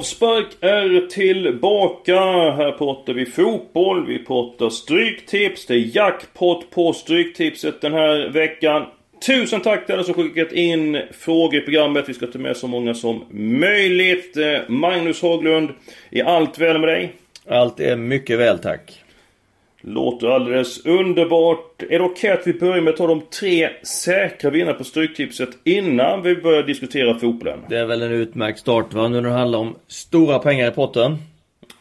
Avspark är tillbaka. Här pratar vi fotboll, vi pratar stryktips. Det är jackpot på stryktipset den här veckan. Tusen tack till alla som skickat in frågor i programmet. Vi ska ta med så många som möjligt. Eh, Magnus Haglund, är allt väl med dig? Allt är mycket väl tack. Låter alldeles underbart. Är det okej att vi börjar med att ta de tre säkra vinnarna på Stryktipset innan vi börjar diskutera fotbollen? Det är väl en utmärkt start va? Nu när det handlar om stora pengar i potten.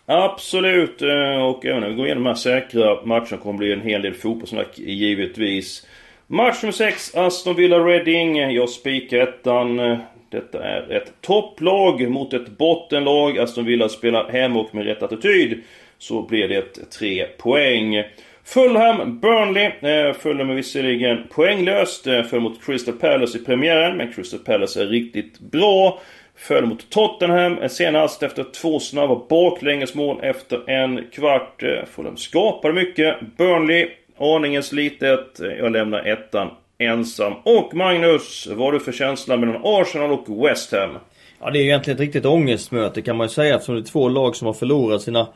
Absolut, eh, och även när vi går igenom de här säkra matcherna kommer det bli en hel del fotbollssnack givetvis. Match nummer 6, Aston Villa Reading. Jag spikar ettan. Detta är ett topplag mot ett bottenlag. Aston Villa spelar hemma och med rätt attityd så blir det tre poäng. Fulham, Burnley. Eh, Fulham är visserligen poänglöst. Eh, föll mot Crystal Palace i premiären, men Crystal Palace är riktigt bra. Föll mot Tottenham eh, senast efter två snabba baklängesmål efter en kvart. Fulham skapade mycket. Burnley, Aningens litet Jag lämnar ettan ensam. Och Magnus, vad har du för känsla mellan Arsenal och West Ham? Ja det är egentligen ett riktigt ångestmöte kan man ju säga eftersom det är två lag som har förlorat sina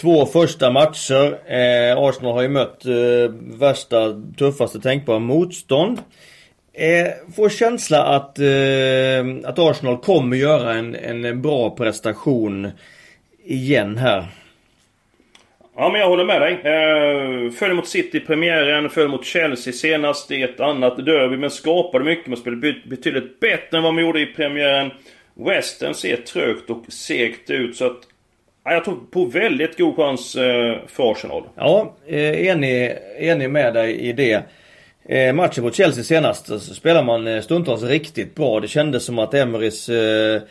två första matcher. Eh, Arsenal har ju mött eh, värsta, tuffaste tänkbara motstånd. Eh, får känsla att, eh, att Arsenal kommer göra en, en bra prestation igen här. Ja men jag håller med dig. Eh, föll mot City i premiären, föll mot Chelsea senast i ett annat derby. Men skapade mycket. Man spelade betydligt bättre än vad man gjorde i premiären. Western ser trögt och segt ut. Så att jag tror på väldigt god chans eh, för Arsenal. Ja, eh, enig, enig med dig i det. Eh, matchen mot Chelsea senast så spelar man eh, stundtals riktigt bra. Det kändes som att Emerys eh,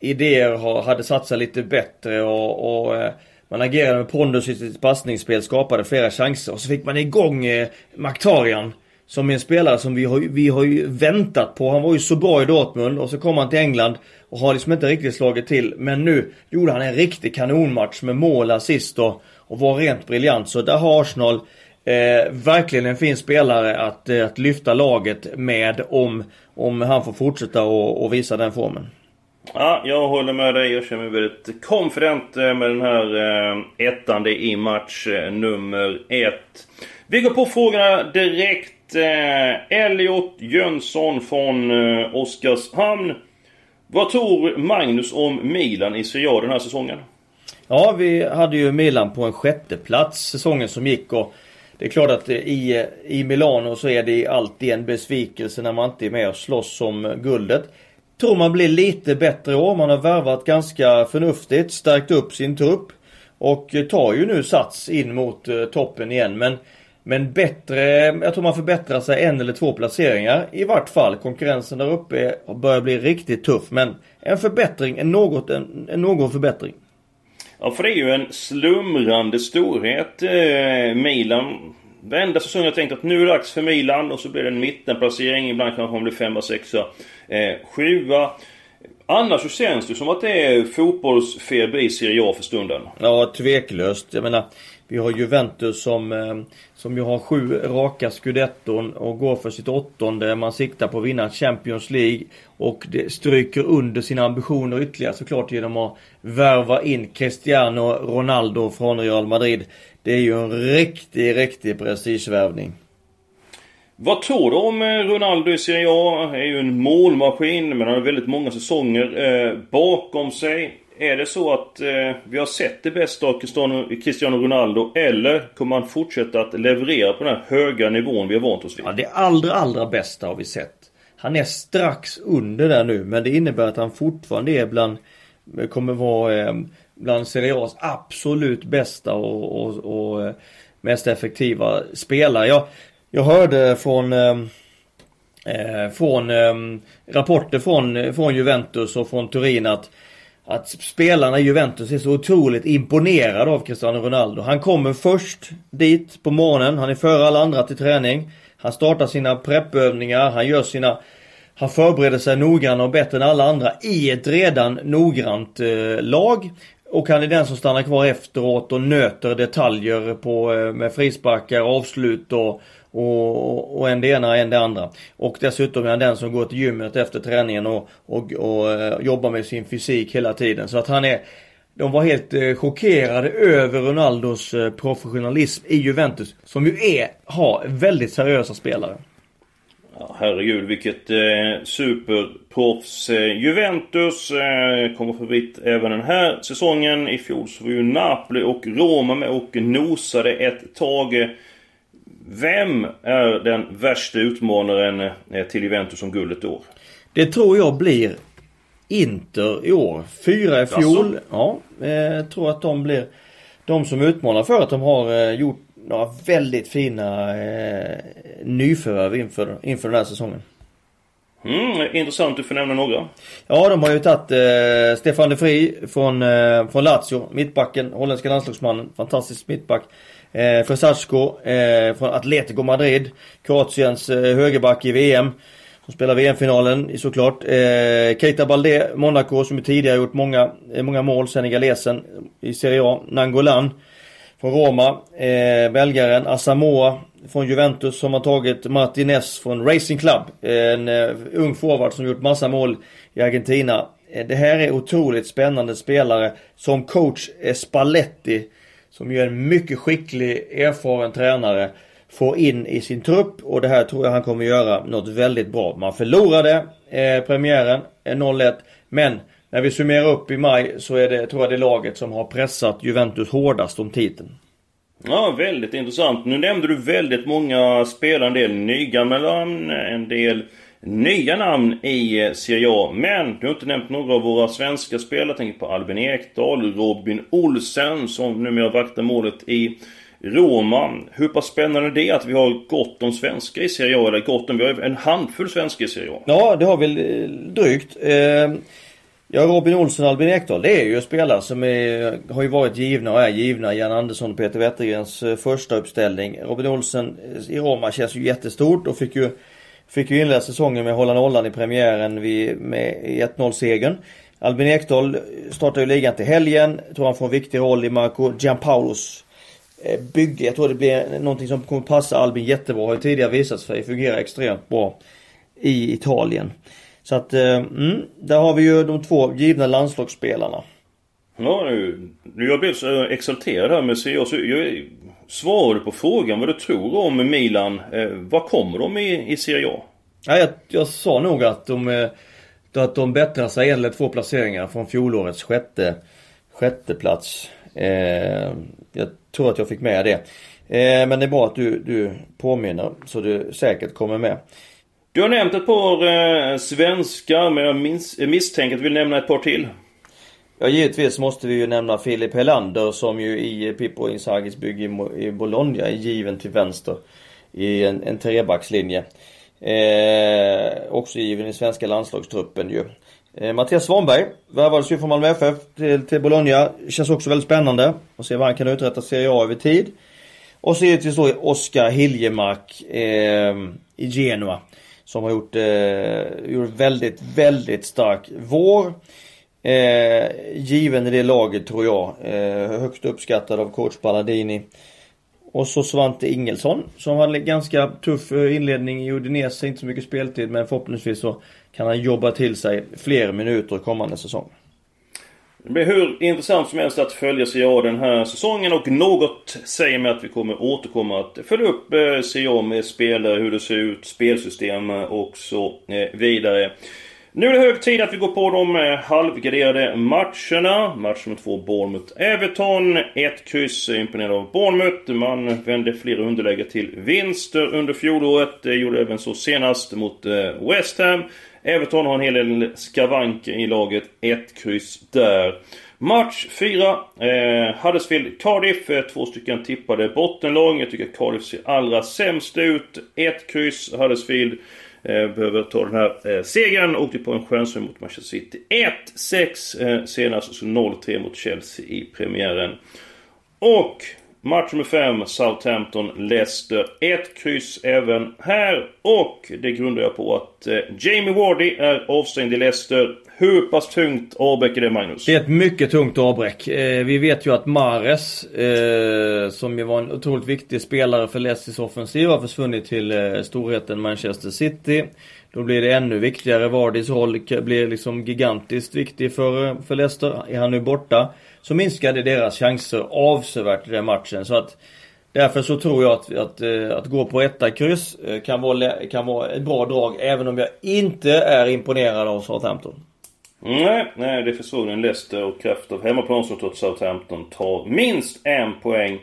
idéer hade satt sig lite bättre och, och eh, man agerade med pondus i sitt passningsspel, skapade flera chanser och så fick man igång eh, Maktarian. Som är en spelare som vi har, vi har ju väntat på. Han var ju så bra i Dortmund och så kom han till England och har liksom inte riktigt slagit till. Men nu gjorde han en riktig kanonmatch med mål, assist och, och var rent briljant. Så där har Arsenal eh, verkligen en fin spelare att, eh, att lyfta laget med om, om han får fortsätta och, och visa den formen. Ja, jag håller med dig. Jag känner mig väldigt confident med den här eh, ettan. Det är i match eh, nummer ett. Vi går på frågorna direkt. Eh, Elliot Jönsson från eh, Oskarshamn. Vad tror Magnus om Milan i Serie A den här säsongen? Ja, vi hade ju Milan på en sjätte plats säsongen som gick och det är klart att eh, i, eh, i Milano så är det alltid en besvikelse när man inte är med och slåss om guldet. Tror man blir lite bättre i år. Man har värvat ganska förnuftigt, stärkt upp sin trupp. Och tar ju nu sats in mot eh, toppen igen. Men, men bättre, jag tror man förbättrar sig en eller två placeringar. I vart fall. Konkurrensen där uppe börjar bli riktigt tuff. Men en förbättring, en något, en, en någon förbättring. Ja, för det är ju en slumrande storhet. Eh, Milan. Varenda säsong jag tänkt att nu är det dags för Milan och så blir det en mittenplacering. Ibland kanske man blir femma, sexa, eh, sjua. Annars så känns det som att det är fotbollsfeber i Serie A för stunden. Ja, tveklöst. Jag menar, vi har Juventus som, eh, som ju har sju raka scudetton och går för sitt åttonde. Man siktar på att vinna Champions League. Och det stryker under sina ambitioner ytterligare såklart genom att värva in Cristiano Ronaldo från Real Madrid. Det är ju en riktig, riktig prestigevärvning. Vad tror du om eh, Ronaldo i Serie A? Han är ju en målmaskin men han har väldigt många säsonger eh, bakom sig. Är det så att eh, vi har sett det bästa av Cristiano, Cristiano Ronaldo eller kommer han fortsätta att leverera på den här höga nivån vi har vant oss vid? Ja, det allra, allra bästa har vi sett. Han är strax under där nu men det innebär att han fortfarande är bland kommer vara eh, bland Serie A's absolut bästa och, och, och eh, mest effektiva spelare. Jag, jag hörde från eh, eh från eh, rapporter från, eh, från Juventus och från Turin att att spelarna i Juventus är så otroligt imponerade av Cristiano Ronaldo. Han kommer först dit på morgonen, han är före alla andra till träning. Han startar sina preppövningar, han gör sina han förbereder sig noggrannare och bättre än alla andra i ett redan noggrant eh, lag. Och han är den som stannar kvar efteråt och nöter detaljer på, eh, med frisparkar, avslut och, och, och en det ena en det andra. Och dessutom är han den som går till gymmet efter träningen och, och, och eh, jobbar med sin fysik hela tiden. Så att han är de var helt eh, chockerade över Ronaldos eh, professionalism i Juventus. Som ju är, har väldigt seriösa spelare. Ja, herregud vilket eh, superproffs. Eh, Juventus eh, kommer förvitt även den här säsongen. I fjol så var ju Napoli och Roma med och nosade ett tag. Vem är den värsta utmanaren eh, till Juventus om guldet i år? Det tror jag blir Inter i år. Fyra i fjol. Alltså? Ja, jag eh, tror att de blir de som utmanar för att de har eh, gjort några väldigt fina eh, nyförvärv inför, inför den här säsongen. Mm, intressant, du får nämna några. Ja, de har ju tagit eh, Stefan de Vries från, eh, från Lazio, mittbacken, holländska landslagsmannen, fantastisk mittback. Eh, Fresasco eh, från Atletico Madrid, Kroatiens eh, högerback i VM. Som spelar VM-finalen såklart. Eh, Keita Balde, Monaco som tidigare gjort många, eh, många mål, senegalesen i Serie A. Nangolan från Roma. Eh, belgaren Asamoah från Juventus som har tagit Martinez från Racing Club. En eh, ung forward som gjort massa mål i Argentina. Eh, det här är otroligt spännande spelare som coach Spalletti som ju är en mycket skicklig, erfaren tränare får in i sin trupp och det här tror jag han kommer göra något väldigt bra. Man förlorade eh, premiären eh, 0-1 men när vi summerar upp i maj så är det, tror jag det laget som har pressat Juventus hårdast om titeln. Ja, väldigt intressant. Nu nämnde du väldigt många spelare, en del nygamla namn, en del nya namn i eh, Serie A. Men du har inte nämnt några av våra svenska spelare. Jag tänker på Albin Ekdal, Robin Olsen som numera vaktar målet i Roma. Hur pass spännande det är att vi har gott om svenska i Serie A, eller gott om, vi har en handfull svenska i Serie A. Ja, det har vi eh, drygt. Ehm, Ja, Robin Olsson och Albin Ekdal, det är ju spelare som är, har ju varit givna och är givna Jan Andersson och Peter Wettergrens eh, första uppställning. Robin Olsen eh, i Roma känns ju jättestort och fick ju Fick ju inleda säsongen med att hålla nollan i premiären vid, med 1-0 segern. Albin Ekdal eh, startar ju ligan till helgen. Tror han får en viktig roll i Marco Gianpaulos bygge. Jag tror det blir någonting som kommer passa Albin jättebra. Har ju tidigare visat sig fungera extremt bra i Italien. Så att, eh, mm, där har vi ju de två givna landslagsspelarna. Ja, nu, jag blev så exalterad här med Serie så jag svarade på frågan vad du tror om Milan. Eh, vad kommer de i, i Serie A? Ja, jag, jag sa nog att de, eh, att de bättrar sig en eller två placeringar från fjolårets sjätte, sjätte plats. Eh, jag tror att jag fick med det. Eh, men det är bra att du, du påminner så du säkert kommer med. Du har nämnt ett par eh, svenskar men jag minns, misstänker att du vill nämna ett par till. Ja givetvis måste vi ju nämna Filip Helander som ju i Pippo Inzagis bygge i Bologna är given till vänster. I en, en trebackslinje. Eh, också given i svenska landslagstruppen ju. Eh, Mattias Svanberg värvades ju från Malmö FF till, till Bologna. Känns också väldigt spännande att se vad han kan uträtta Serie A över tid. Och så givetvis då Oskar Hiljemark eh, i Genoa. Som har gjort, eh, gjort väldigt, väldigt stark vår. Eh, given i det laget tror jag. Eh, högt uppskattad av coach Palladini. Och så Svante Ingelsson som hade en ganska tuff eh, inledning i Udinese, inte så mycket speltid men förhoppningsvis så kan han jobba till sig fler minuter kommande säsong. Det blir hur intressant som helst att följa CA den här säsongen och något säger mig att vi kommer återkomma att följa upp eh, CA med spelare, hur det ser ut, spelsystem och så eh, vidare. Nu är det hög tid att vi går på de eh, halvgraderade matcherna. Match nummer två, Bournemouth-Everton. Ett kryss imponerad av Bournemouth. Man vände flera underläge till vinster under fjolåret. Det gjorde även så senast mot West Ham. Everton har en hel del skavanker i laget. Ett kryss där. Match 4. Eh, Huddersfield Cardiff. Eh, två stycken tippade bottenlag. Jag tycker Cardiff ser allra sämst ut. Ett kryss. Huddersfield eh, behöver ta den här eh, segern. Åkte på en skönsång mot Manchester City. 1-6 eh, senast. Så 0-3 mot Chelsea i premiären. Och Match nummer 5, Southampton-Leicester. Ett kryss även här. Och det grundar jag på att eh, Jamie Wardy är avstängd i Leicester. Hur pass tungt avbräck är det Magnus? Det är ett mycket tungt avbräck. Eh, vi vet ju att Mares, eh, som ju var en otroligt viktig spelare för Leicesters offensiv, har försvunnit till eh, storheten Manchester City. Då blir det ännu viktigare. Vardys roll blir liksom gigantiskt viktig för, för Leicester. Är han nu borta så minskade deras chanser avsevärt i den matchen. Så att Därför så tror jag att, att, eh, att gå på etta kryss eh, kan vara, kan vara ett bra drag även om jag inte är imponerad av Southampton. Nej, nej det försvårar en Leicester och kraft av hemmaplan så trots Southampton tar minst en poäng.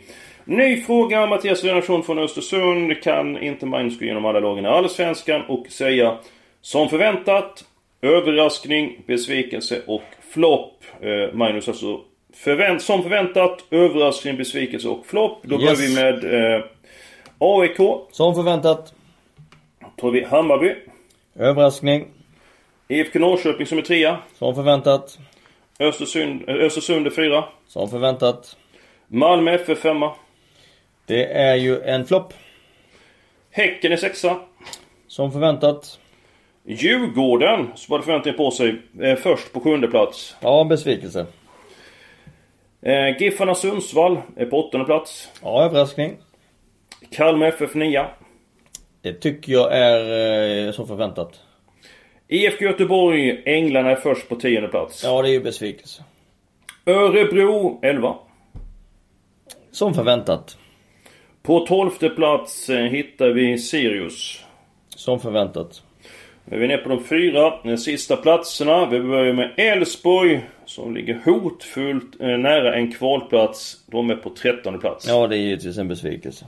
Ny fråga Mattias Lennartsson från Östersund. Kan inte Magnus gå igenom alla lagen i Allsvenskan och säga som förväntat, överraskning, besvikelse och flopp. Eh, Magnus alltså Förvänt, som förväntat, överraskning, besvikelse och flopp. Då yes. börjar vi med eh, AIK. Som förväntat. Tar vi Hammarby. Överraskning. IFK Norrköping som är trea. Som förväntat. Östersund, eh, Östersund är fyra. Som förväntat. Malmö FF femma. Det är ju en flopp. Häcken är sexa. Som förväntat. Djurgården, som hade förväntningar på sig, är först på sjunde plats. Ja, besvikelse. Eh, Giffarna Sundsvall är på åttonde plats. Ja, överraskning. Kalmar FF 9. Det tycker jag är eh, som förväntat. IFK Göteborg, Änglarna är först på tionde plats. Ja, det är ju besvikelse. Örebro 11. Som förväntat. På tolfte plats eh, hittar vi Sirius. Som förväntat. Är vi nere på de fyra sista platserna. Vi börjar med Elfsborg som ligger hotfullt eh, nära en kvalplats. De är på trettonde plats. Ja, det är givetvis en besvikelse.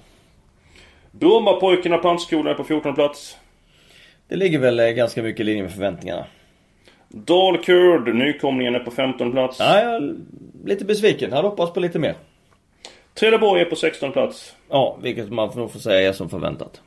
Brommapojkarna på Antskolan är på 14 plats. Det ligger väl eh, ganska mycket i linje med förväntningarna. Dalkurd, nykomlingen är på 15 plats. Ja, jag är lite besviken. Hade hoppats på lite mer. Trelleborg är på 16 plats. Ja, vilket man nog får säga är som förväntat.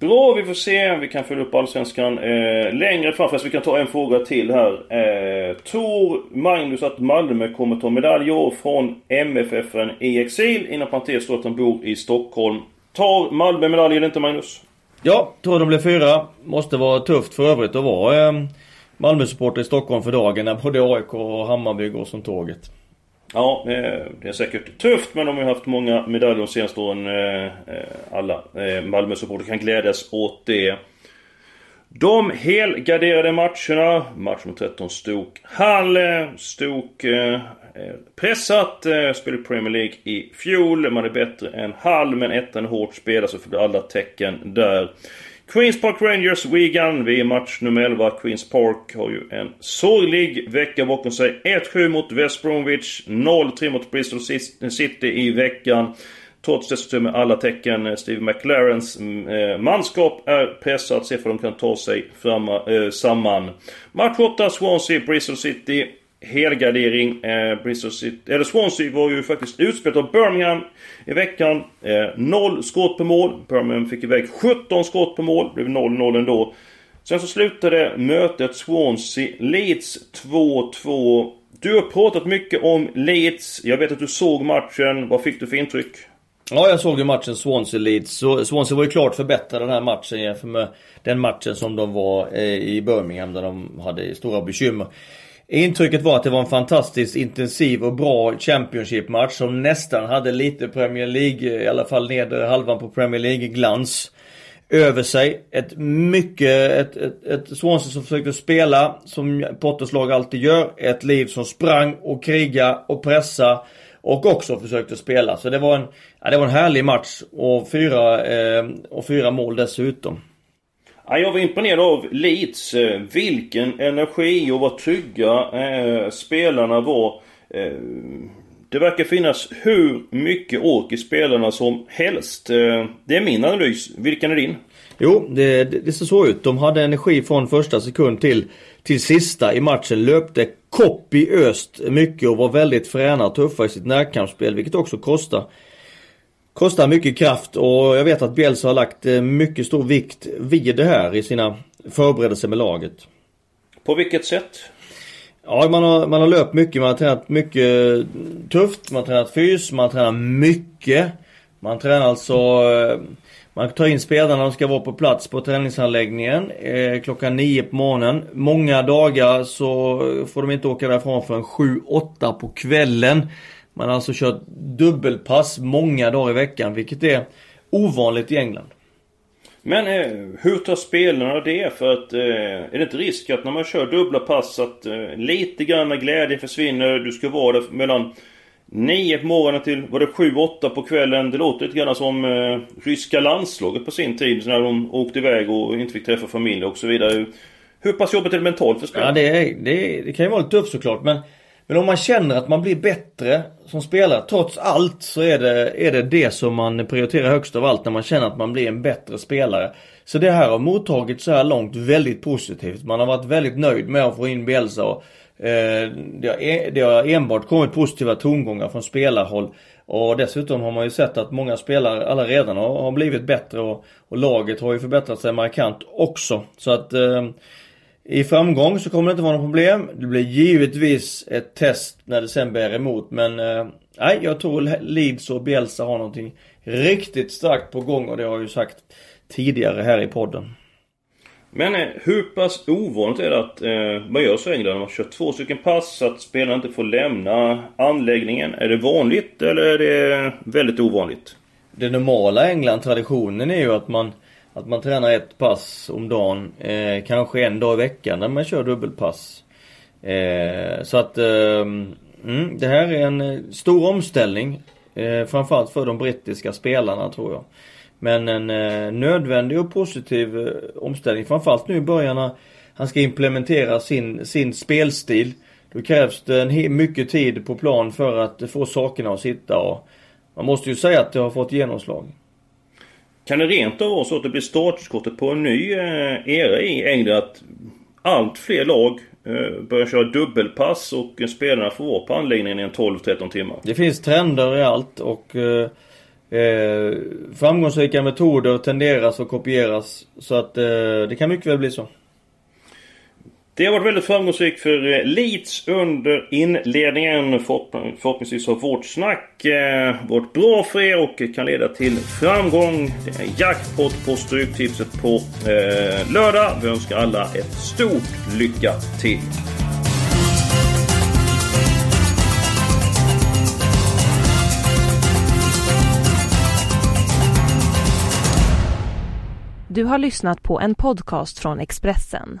Bra, vi får se. Vi kan följa upp Allsvenskan eh, längre fram. Fast vi kan ta en fråga till här. Eh, tror Magnus att Malmö kommer ta medalj från MFFen i exil? Inom parentes står att han bor i Stockholm. Tar Malmö medalj eller inte Magnus? Ja, tror de blir fyra. Måste vara tufft för övrigt att vara eh, Malmö-supporter i Stockholm för dagen när både AIK och Hammarby går som tåget. Ja, eh, det är säkert tufft men de har ju haft många medaljer de senaste åren. Eh, eh, alla malmö kan glädjas åt det. De helgarderade matcherna. Match mot 13 Stok Hall. Stok pressat. Spelade Premier League i fjol. Man är bättre än Hall men ettan är hårt spelad så får alla tecken där. Queens Park Rangers Wigan. Vi är match nummer 11. Queens Park har ju en sorglig vecka bakom sig. 1-7 mot West Bromwich. 0-3 mot Bristol City i veckan. Trots dessutom med alla tecken eh, Steve McLarens mm, eh, manskap är pressat. Se för de kan ta sig fram, eh, samman. Match 8 Swansea Bristol City helgardering. Eh, Bristol City, eller Swansea var ju faktiskt utspelat av Birmingham i veckan. Eh, noll skott på mål. Birmingham fick iväg 17 skott på mål. Blev 0-0 ändå. Sen så slutade mötet Swansea-Leeds 2-2. Du har pratat mycket om Leeds. Jag vet att du såg matchen. Vad fick du för intryck? Ja, jag såg ju matchen Swansea-Leeds. Swansea var ju klart förbättrad den här matchen jämfört med den matchen som de var eh, i Birmingham där de hade stora bekymmer. Intrycket var att det var en fantastiskt intensiv och bra Championship-match som nästan hade lite Premier League, i alla fall nedre halvan på Premier League-glans över sig. Ett mycket, ett, ett, ett Swansea som försökte spela som Potters lag alltid gör. Ett liv som sprang och kriga och pressa och också försökte spela. Så det var en, ja, det var en härlig match och fyra, eh, och fyra mål dessutom. Ja, jag var imponerad av Leeds. Eh, vilken energi och vad trygga eh, spelarna var. Eh, det verkar finnas hur mycket ork i spelarna som helst. Eh, det är min analys. Vilken är din? Jo, det, det, det ser så ut. De hade energi från första sekund till, till sista i matchen. Löpte kopiöst mycket och var väldigt fräna och tuffa i sitt närkampsspel, vilket också kostar. Kostar mycket kraft och jag vet att Bielsa har lagt eh, mycket stor vikt vid det här i sina förberedelser med laget. På vilket sätt? Ja, man har, man har löpt mycket, man har tränat mycket tufft, man har tränat fys, man har tränat mycket. Man tränar alltså eh, man tar in spelarna, de ska vara på plats på träningsanläggningen eh, klockan 9 på morgonen. Många dagar så får de inte åka därifrån förrän 7-8 på kvällen. Man har alltså kört dubbelpass många dagar i veckan, vilket är ovanligt i England. Men eh, hur tar spelarna det? För att eh, är det inte risk att när man kör dubbla pass att eh, lite grann glädje försvinner? Du ska vara där mellan 9 på morgonen till, var det 7-8 på kvällen? Det låter lite grann som eh, ryska landslaget på sin tid. När de åkte iväg och inte fick träffa familj och så vidare. Hur pass jobbigt är det mentalt för spelarna? Ja, det, är, det, det kan ju vara lite tufft såklart. Men, men om man känner att man blir bättre som spelare, trots allt, så är det, är det det som man prioriterar högst av allt. När man känner att man blir en bättre spelare. Så det här har mottagits så här långt väldigt positivt. Man har varit väldigt nöjd med att få in Bielsa. Och, Eh, det, har, e, det har enbart kommit positiva tongångar från spelarhåll. Och dessutom har man ju sett att många spelare alla redan har, har blivit bättre och, och, laget har ju förbättrat sig markant också. Så att eh, i framgång så kommer det inte vara något problem. Det blir givetvis ett test när det sen bär emot men eh, nej jag tror Leeds och Bielsa har någonting riktigt starkt på gång och det har jag ju sagt tidigare här i podden. Men eh, hur pass ovanligt är det att eh, man gör så i England? Man kör två stycken pass så att spelarna inte får lämna anläggningen. Är det vanligt eller är det väldigt ovanligt? Det normala i England, traditionen är ju att man att man tränar ett pass om dagen, eh, kanske en dag i veckan när man kör dubbelpass. Eh, så att eh, mm, det här är en stor omställning. Eh, framförallt för de brittiska spelarna tror jag. Men en eh, nödvändig och positiv eh, omställning. Framförallt nu i början när han ska implementera sin, sin spelstil. Då krävs det en mycket tid på plan för att få sakerna att sitta och man måste ju säga att det har fått genomslag. Kan det rent av vara så att det blir startskottet på en ny eh, era i England? Att allt fler lag eh, börjar köra dubbelpass och spelarna får vara på anläggningen i 12-13 timmar? Det finns trender i allt och eh, eh framgångsrika metoder tenderas att kopieras. Så att eh, det kan mycket väl bli så. Det har varit väldigt framgångsrikt för eh, Leeds under inledningen. Förhoppningsvis har vårt snack eh, varit bra för er och kan leda till framgång. Det är jackpot på Stryktipset på eh, lördag. Vi önskar alla ett stort lycka till. Du har lyssnat på en podcast från Expressen.